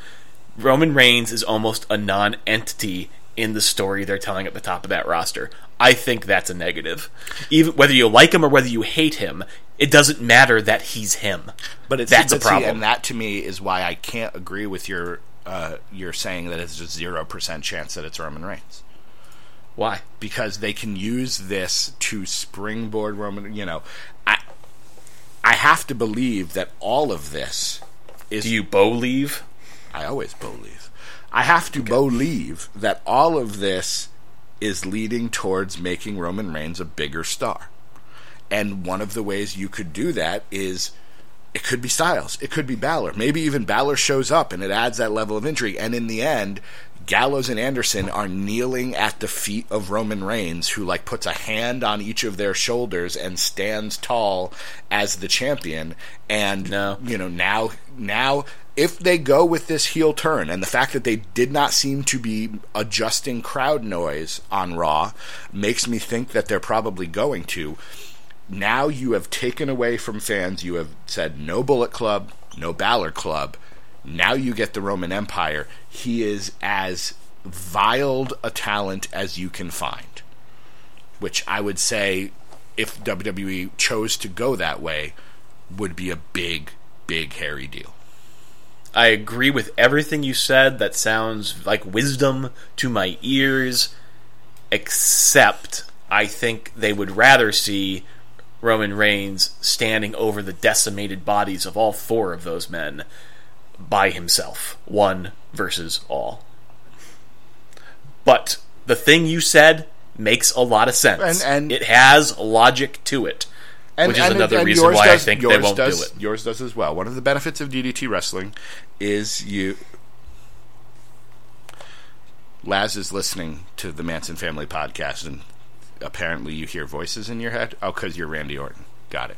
Roman Reigns is almost a non-entity in the story they're telling at the top of that roster. I think that's a negative. Even whether you like him or whether you hate him, it doesn't matter that he's him. but it's that's a but see, problem. and that to me is why I can't agree with your uh, you're saying that it's a zero percent chance that it's Roman Reigns Why? because they can use this to springboard Roman you know I I have to believe that all of this is Do you believe? I always believe. I have to believe that all of this is leading towards making Roman Reigns a bigger star. And one of the ways you could do that is it could be Styles, it could be Balor. Maybe even Balor shows up and it adds that level of intrigue. And in the end, Gallows and Anderson are kneeling at the feet of Roman Reigns, who like puts a hand on each of their shoulders and stands tall as the champion. And No. you know now now if they go with this heel turn and the fact that they did not seem to be adjusting crowd noise on Raw makes me think that they're probably going to. Now you have taken away from fans. You have said no Bullet Club, no Balor Club. Now you get the Roman Empire. He is as viled a talent as you can find. Which I would say, if WWE chose to go that way, would be a big, big, hairy deal. I agree with everything you said. That sounds like wisdom to my ears. Except, I think they would rather see Roman Reigns standing over the decimated bodies of all four of those men, by himself, one versus all. But the thing you said makes a lot of sense. And- and- it has logic to it. And, which is and- another and reason why does- I think they won't does, do it. Yours does as well. One of the benefits of DDT wrestling is you. Laz is listening to the Manson Family podcast, and apparently you hear voices in your head. Oh, because you're Randy Orton. Got it.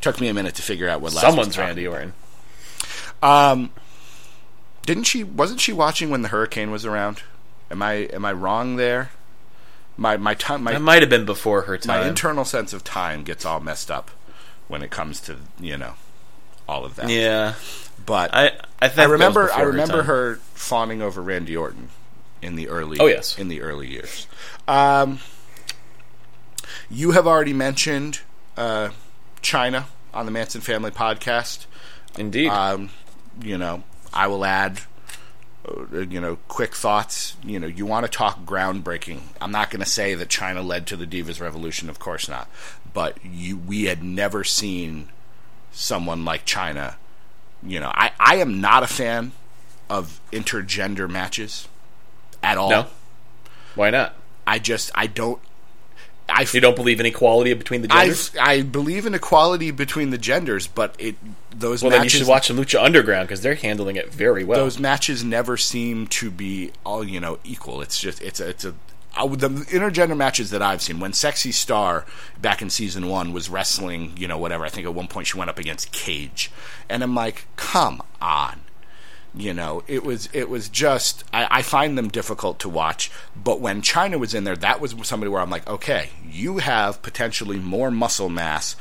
Took me a minute to figure out what Laz Someone's Randy Orton. Um, didn't she? Wasn't she watching when the hurricane was around? Am I am I wrong there? My my time my That might have been before her time. my internal sense of time gets all messed up when it comes to you know all of that. yeah, but I I, I remember I remember time. her fawning over Randy Orton in the early Oh, yes. in the early years. Um, you have already mentioned uh, Chyna on the Manson Family podcast. Indeed. Um, you know, I will add, Uh, you know, quick thoughts. You know, you want to talk groundbreaking. I'm not going to say that Chyna led to the Divas Revolution, of course not. But you, we had never seen someone like Chyna. You know, I, I am not a fan of intergender matches at all. no, why not? I just, I don't. I, You don't believe in equality between the genders? I, I believe in equality between the genders, but it those well, then you matches should watch the Lucha Underground because they're handling it very well. those matches never seem to be all you know equal. It's just it's a it's a uh, the intergender matches that I've seen when Sexy Star back in season one was wrestling, you know, whatever. I think at one point she went up against Cage, and I'm like, come on, you know, it was it was just I, I find them difficult to watch. But when Chyna was in there, that was somebody where I'm like, okay, you have potentially more muscle mass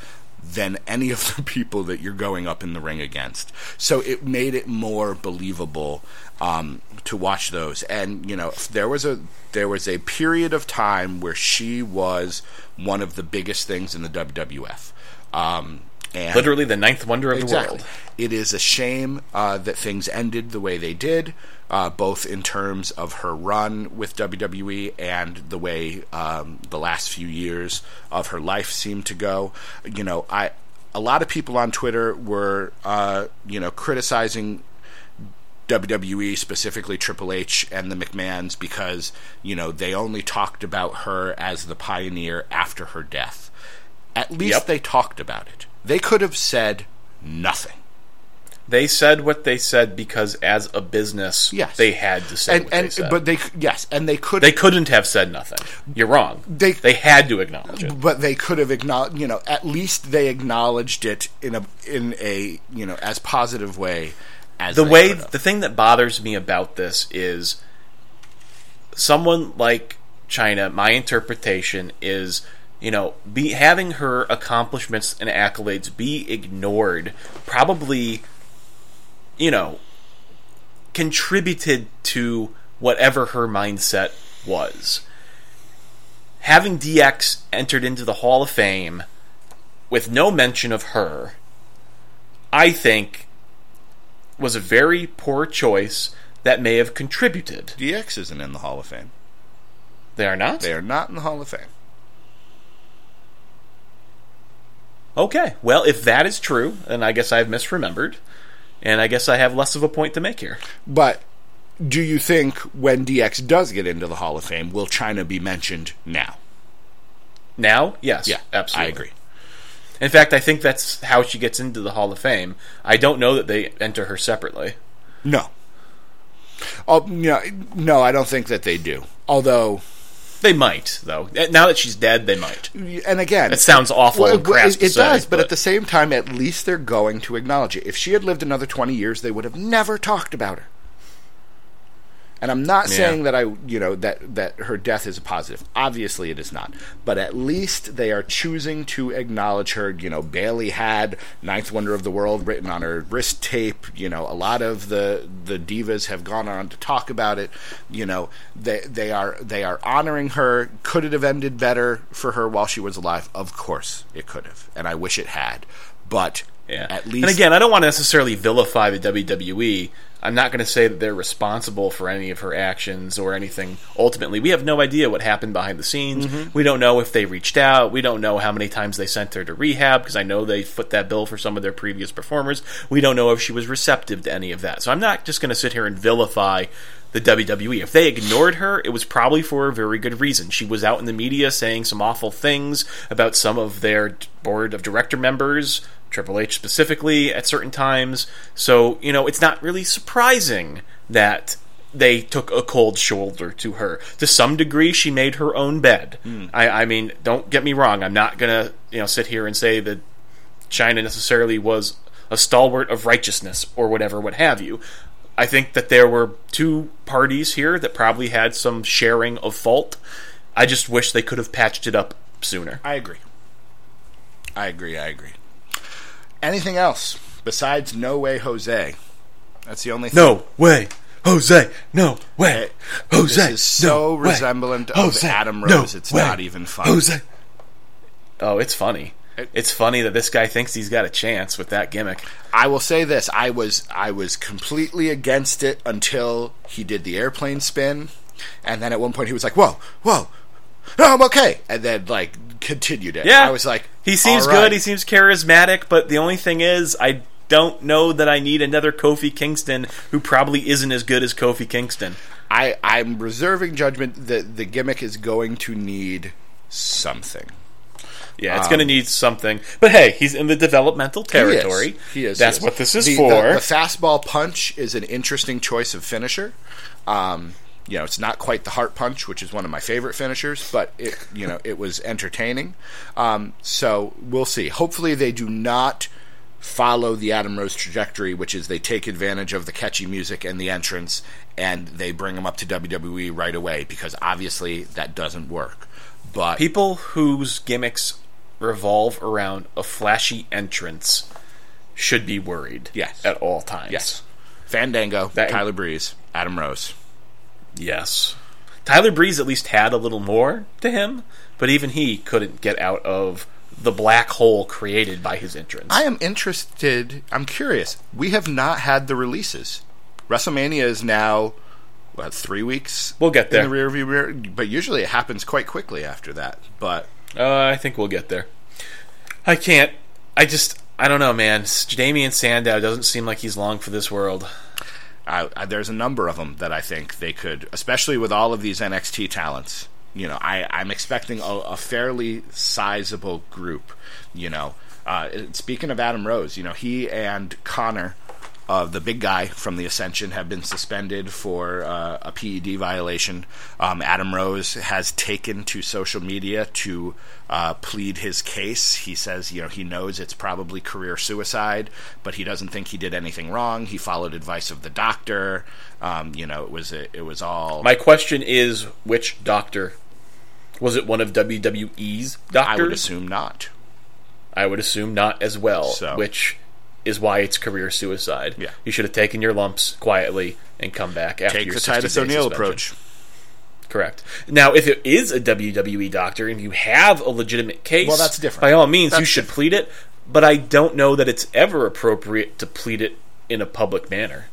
than any <laughs> of the people that you're going up in the ring against. So it made it more believable um, to watch those. And you know, there was a there was a period of time where she was one of the biggest things in the WWF. Um, and Literally the ninth wonder of Exactly. the world. It is a shame uh, that things ended the way they did, uh, both in terms of her run with WWE and the way um, the last few years of her life seemed to go. You know, I a lot of people on Twitter were, uh, you know, criticizing WWE, specifically Triple H and the McMahons, because you know they only talked about her as the pioneer after her death. At least Yep. they talked about it. They could have said nothing. They said what they said because, as a business, Yes. they had to say and what and they said. but they yes, and they could they couldn't have said nothing. You're wrong. They- they had to acknowledge it. but they could have acknowledged you know at least they acknowledged it in a in a you know as positive way as the they way the thing that bothers me about this is someone like Chyna. My interpretation is, you know, be having her accomplishments and accolades be ignored. Probably, you know, contributed to whatever her mindset was. Having DX entered into the Hall of Fame with no mention of her, I think was a very poor choice that may have contributed. DX isn't in the Hall of Fame. They are not? They are not in the Hall of Fame. Okay. Well, if that is true, then I guess I've misremembered. And I guess I have less of a point to make here. But do you think when DX does get into the Hall of Fame, will Chyna be mentioned now? Now, yes. Yeah, absolutely. I agree. In fact, I think that's how she gets into the Hall of Fame. I don't know that they enter her separately. No. Oh no, no, I don't think that they do. Although, They might, though. Eh, now that she's dead, they might. and again, It sounds awful and crass it, it say, does, but, but- at the same time, at least they're going to acknowledge it. If she had lived another twenty years, they would have never talked about her. And I'm not Yeah. saying that I, you know, that that her death is a positive. Obviously, it is not. But at least they are choosing to acknowledge her. You know, Bayley had Ninth Wonder of the World written on her wrist tape. You know, a lot of the the divas have gone on to talk about it. You know, they they are they are honoring her. Could it have ended better for her while she was alive? Of course, it could have, and I wish it had. But Yeah. at least and again, I don't want to necessarily vilify the WWE. I'm not going to say that they're responsible for any of her actions or anything. Ultimately, we have no idea what happened behind the scenes. Mm-hmm. We don't know if they reached out. We don't know how many times they sent her to rehab because I know they foot that bill for some of their previous performers. We don't know if she was receptive to any of that. So I'm not just going to sit here and vilify the WWE. If they ignored her, it was probably for a very good reason. She was out in the media saying some awful things about some of their board of director members, Triple H specifically, at certain times. So, you know, it's not really surprising that they took a cold shoulder to her. To some degree, she made her own bed. Hmm. I, I mean, don't get me wrong. I'm not going to, you know, sit here and say that Chyna necessarily was a stalwart of righteousness or whatever, what have you. I think that there were two parties here that probably had some sharing of fault. I just wish they could have patched it up sooner. I agree. I agree. I agree. Anything else besides No Way Jose? That's the only thing. No way, Jose. No way, Jose. This is so no way, resemblant of Jose, Adam no Rose. it's way, not even funny. Jose. Oh, it's funny. It- It's funny that this guy thinks he's got a chance with that gimmick. I will say this: I was I was completely against it until he did the airplane spin, and then at one point he was like, "Whoa, whoa, no, I'm okay," and then like continued it. Yeah, I was like, he seems "All right." good. He seems charismatic. But the only thing is, I don't know that I need another Kofi Kingston who probably isn't as good as Kofi Kingston. I I'm reserving judgment that the gimmick is going to need something. Yeah, it's going to need something. But hey, he's in the developmental territory. Um, He is. He is. That's he is. what this is The- for. The, the fastball punch is an interesting choice of finisher. Um, you know, it's not quite the heart punch, which is one of my favorite finishers, but it you know it was entertaining. Um, so we'll see. Hopefully, they do not follow the Adam Rose trajectory, which is they take advantage of the catchy music and the entrance, and they bring him up to WWE right away because obviously that doesn't work. But People whose gimmicks revolve around a flashy entrance should be worried. Yes. At all times. yes, Fandango, That- Tyler Breeze, Adam Rose. Yes. Tyler Breeze at least had a little more to him, but even he couldn't get out of the black hole created by his entrance. I am interested. I'm curious. We have not had the releases. WrestleMania is now what three weeks. We'll get there. in the rear view mirror, but usually it happens quite quickly after that. But Uh, I think we'll get there. I can't. I just. I don't know, man. Damien Sandow doesn't seem like he's long for this world. I, I, there's a number of them that I think they could, especially with all of these NXT talents. You know, I, I'm expecting a, a fairly sizable group. You know, uh, speaking of Adam Rose, you know, he and Konnor, uh, the big guy from the Ascension, have been suspended for uh, a PED violation. Um, Adam Rose has taken to social media to uh, plead his case. He says, you know, he knows it's probably career suicide, but he doesn't think he did anything wrong. He followed advice of the doctor. Um, you know, it was it was all. My question is which doctor? Was it one of WWE's doctors? I would assume not. I would assume not as well, So- which is why it's career suicide. Yeah. You should have taken your lumps quietly and come back after Take your the Titus O'Neil approach. Correct. Now, if it is a WWE doctor and you have a legitimate case, Well, that's different. By all means, you should different. plead it. But I don't know that it's ever appropriate to plead it in a public manner.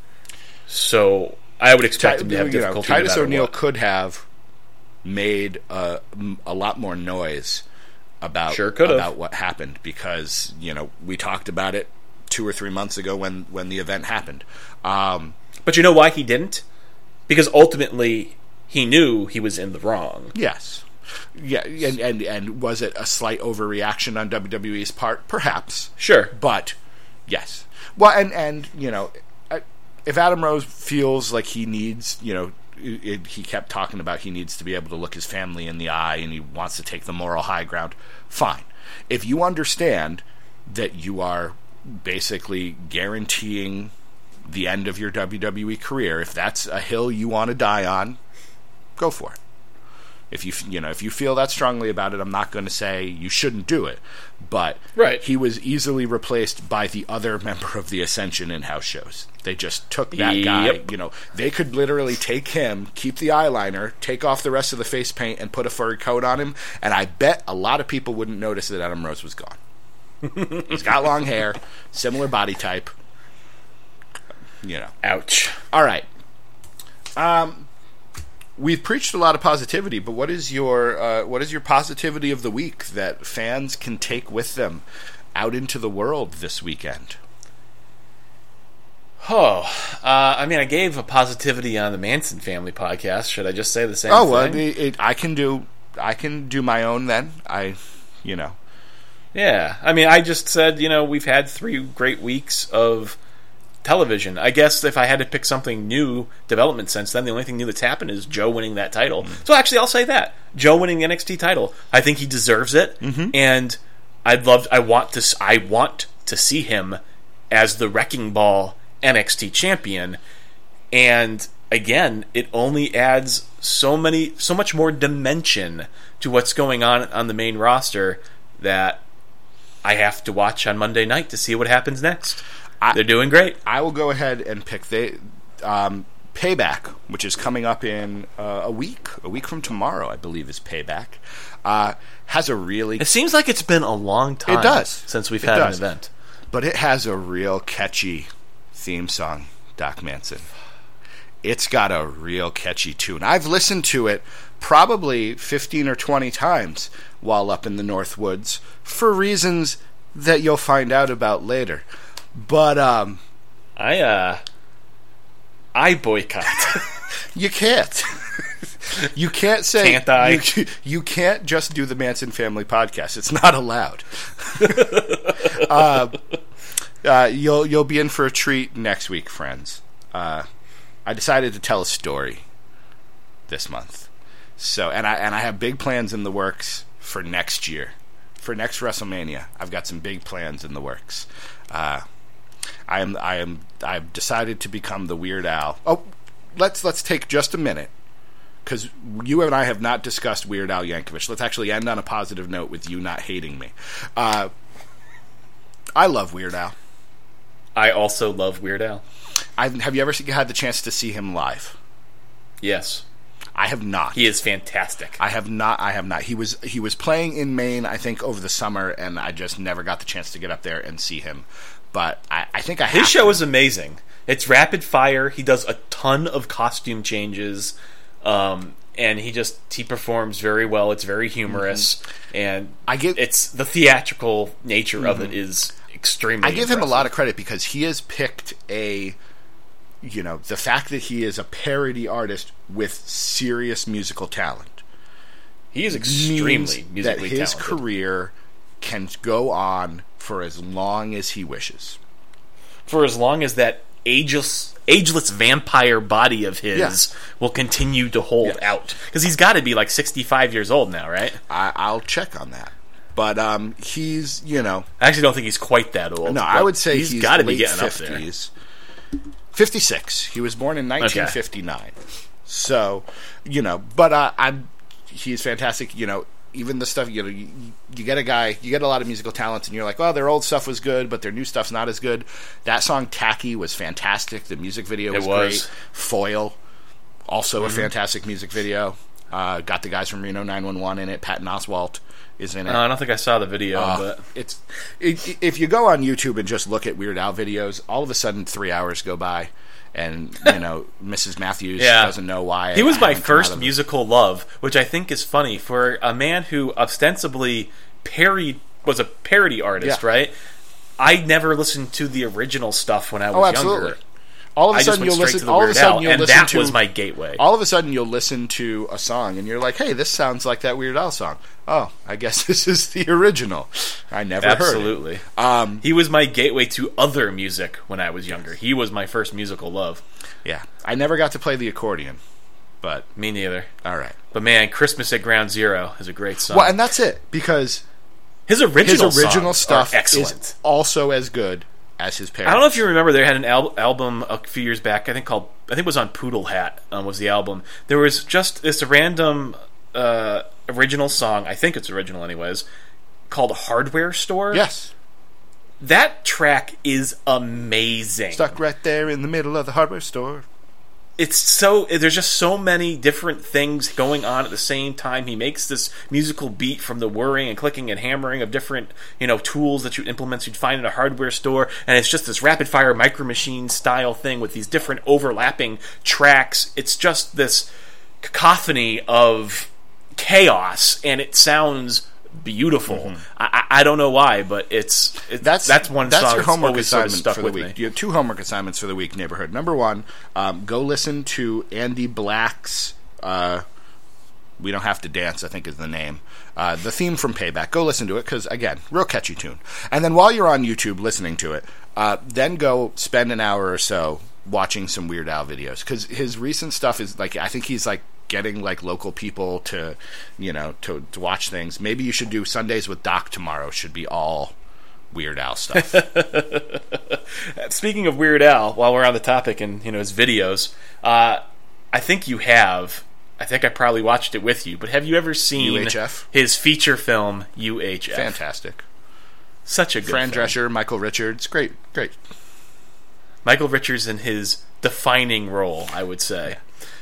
So I would expect him to have know, difficulty. no Titus O'Neil what. could have made a, a lot more noise about Sure about what happened because you know we talked about it two or three months ago when when the event happened. Um, But you know why he didn't? Because ultimately he knew he was in the wrong. yes, yeah, and, and and was it a slight overreaction on WWE's part? Perhaps, Sure. but yes. Well, and and you know, if Adam Rose feels like he needs, you know, it, he kept talking about he needs to be able to look his family in the eye and he wants to take the moral high ground. Fine. If you understand that you are basically guaranteeing the end of your WWE career, if that's a hill you want to die on, go for it. If you you know if you feel that strongly about it, I'm not going to say you shouldn't do it, but Right. he was easily replaced by the other member of the Ascension in house shows. They just took that guy. You know, they could literally take him, keep the eyeliner, take off the rest of the face paint, and put a furry coat on him. And I bet a lot of people wouldn't notice that Adam Rose was gone. He's got long hair, similar body type. you know. Ouch. All right. Um, we've preached a lot of positivity, but what is your uh, what is your positivity of the week that fans can take with them out into the world this weekend? Oh, uh, I mean, I gave a positivity on the Manson family podcast. Should I just say the same? Thing? Oh well, it, it, I can do I can do my own then. I, you know, Yeah, I mean, I just said, you know, we've had three great weeks of television. I guess if I had to pick something new development since then, the only thing new that's happened is Joe winning that title. Mm-hmm. So actually, I'll say that Joe winning the NXT title. I think he deserves it, mm-hmm. and I'd love. I want to. I want to see him as the Wrecking Ball NXT champion. And again, it only adds so many, so much more dimension to what's going on on the main roster that I have to watch on Monday night to see what happens next. I- They're doing great. I will go ahead and pick they um, payback, which is coming up in uh, a week. A week from tomorrow, I believe, is payback. Uh, has a really It seems like it's been a long time. It does. since we've It had does. an event. but it has a real catchy theme song, Doc Manson. It's got a real catchy tune. I've listened to it probably 15 or 20 times while up in the North Woods for reasons that you'll find out about later. But um, I uh, I boycott. <laughs> you can't. you can't say Can't I? You, you can't just do the Manson Family podcast. It's not allowed. <laughs> uh, uh, you'll you'll be in for a treat next week, friends. Uh, I decided to tell a story this month. So and I and I have big plans in the works for next year. For next WrestleMania, I've got some big plans in the works. Uh, I am I am I've decided to become the Weird Al. Oh, let's let's take just a minute because you and I have not discussed Weird Al Yankovic. Let's actually end on a positive note with you not hating me. Uh, I love Weird Al. I also love Weird Al. I've, have you ever had the chance to see him live? Yes, I have not. he is fantastic. I have not. I have not. He was he was playing in Maine, I think, over the summer, and I just never got the chance to get up there and see him. But I, I think I have His show to. is amazing. It's rapid fire. He does a ton of costume changes, um, and he just he performs very well. It's very humorous, and Mm-hmm. I give- it's the theatrical nature of it is extremely. I give him a lot of credit because he has picked a, you know, the fact that he is a parody artist with serious musical talent. He is extremely that musically his talented. career can go on for as long as he wishes. for as long as that ageless ageless vampire body of his Yeah. will continue to hold Yeah. out because he's got to be like 65 years old now right I, I'll check on that. But um, he's, you know, i actually don't think he's quite that old no, I would say he's he's got to be getting up there 50s. 56. He was born in 1959. So, you know, but uh, I'm he's fantastic, you know, even the stuff you know you, you get a guy, you get a lot of musical talents and you're like, "Oh, their old stuff was good, but their new stuff's not as good." That song Tacky was fantastic. The music video was, was. great. Foil also Mm-hmm. a fantastic music video. Uh, got the guys from Reno 911 in it. Patton Oswalt is in it. Uh, i don't think i saw the video Uh, but it's i if you go on YouTube and just look at Weird Al videos, all of a sudden three hours go by, and you know <laughs> Mrs. Matthews Yeah. doesn't know why. he was my haven't come out first musical love which i think is funny for a man who ostensibly parody was a parody artist Yeah. right i never listened to the original stuff when i was Oh, absolutely. younger All of a sudden you'll listen. to All of a sudden Al, you'll and listen that to. was my gateway. all of a sudden you'll listen to a song and you're like, "Hey, this sounds like that Weird Al song." Oh, I guess <laughs> this is the original. I never heard. Absolutely. Um, He was my gateway to other music when I was younger. He was my first musical love. yeah, I never got to play the accordion, but Me neither. all right. But man, Christmas at Ground Zero is a great song. Well, and that's it because his his original original songs stuff excellent. is also as good as his parents. I don't know if you remember, they had an al- album a few years back. I think called I think it was on Poodle Hat. Um, was the album? There was just this random uh, original song. I think it's original, anyways. Called Hardware Store. Yes, that track is amazing. stuck right there in the middle of the hardware store. It's so there's just so many different things going on at the same time. He makes this musical beat from the whirring and clicking and hammering of different you know tools that you implements you'd find in a hardware store, and it's just this rapid fire micro machine style thing with these different overlapping tracks. It's just this cacophony of chaos, and it sounds beautiful. Mm-hmm. I, I, don't know why, but it's, it's that's that's one that's song your homework assignment sort of stuck for the week. me. You have two homework assignments for the week. Neighborhood number one: um, go listen to Andy Black's. Uh, we don't have to dance. I think is the name. Uh, the theme from Payback. Go listen to it because again, real catchy tune. And then while you're on YouTube listening to it, uh, then go spend an hour or so watching some Weird Al videos because his recent stuff is like I think he's like getting like local people to you know to, to watch things maybe you should do sundays with doc tomorrow should be all weird al stuff <laughs> Speaking of Weird Al, while we're on the topic and you know his videos, uh, I think you have. I think I probably watched it with you, but have you ever seen UHF? his feature film UHF? fantastic Such a good fran film. drescher michael richards great great Michael Richards in his defining role, I would say,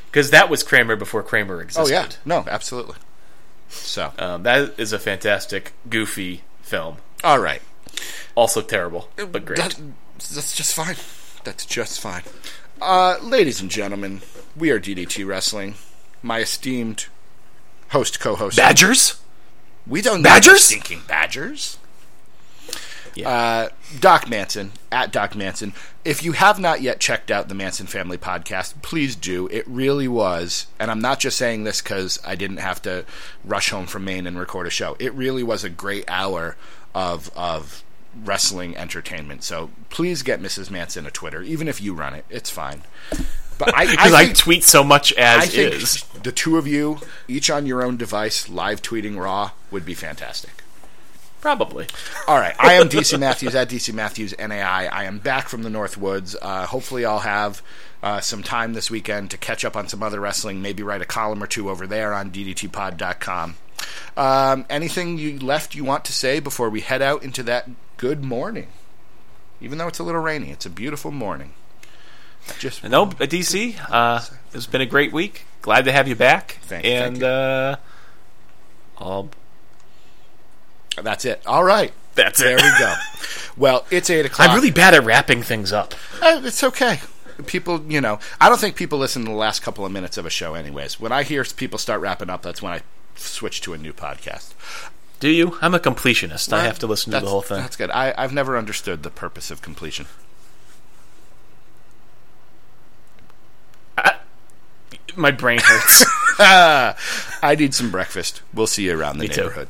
because that was Kramer before Kramer existed. oh existed. yeah no absolutely so um, that is a fantastic, goofy film. all right Also terrible, but great. That- that's just fine that's just fine uh, ladies and gentlemen we are ddt wrestling my esteemed host co-host Badgers. We don't Badgers? need stinking badgers. Yeah. Uh, Doc Manson at Doc Manson. If you have not yet checked out the Manson Family podcast, please do. It really was, and I'm not just saying this because I didn't have to rush home from Maine and record a show. It really was a great hour of of wrestling entertainment. So please get Mrs. Manson a Twitter, even if you run it. It's fine. But I, <laughs> I, I, think- tweet so much as I think is. the two of you, each on your own device, live tweeting Raw would be fantastic. Probably. All right, I am DC Matthews at DC Matthews NAI. I am back from the North Woods. Uh, hopefully, I'll have uh, some time this weekend to catch up on some other wrestling. Maybe write a column or two over there on DDTPod.com. Um, anything you left you want to say before we head out into that good morning? Even though it's a little rainy, it's a beautiful morning. Just No, DC, uh, it's been a great week. Glad to have you back. Thank- thank and you. uh, I'll, that's it. All right, that's there it. There we go. <laughs> Well, it's eight o'clock. I'm really bad at wrapping things up. Uh, it's okay. People, you know, I don't think people listen to the last couple of minutes of a show, anyways. When I hear people start wrapping up, that's when I switch to a new podcast. Do you? I'm a completionist. I have to listen to the whole thing. That's good. I, I've never understood the purpose of completion. My brain hurts. <laughs> I need some breakfast. We'll see you around the Me too. neighborhood.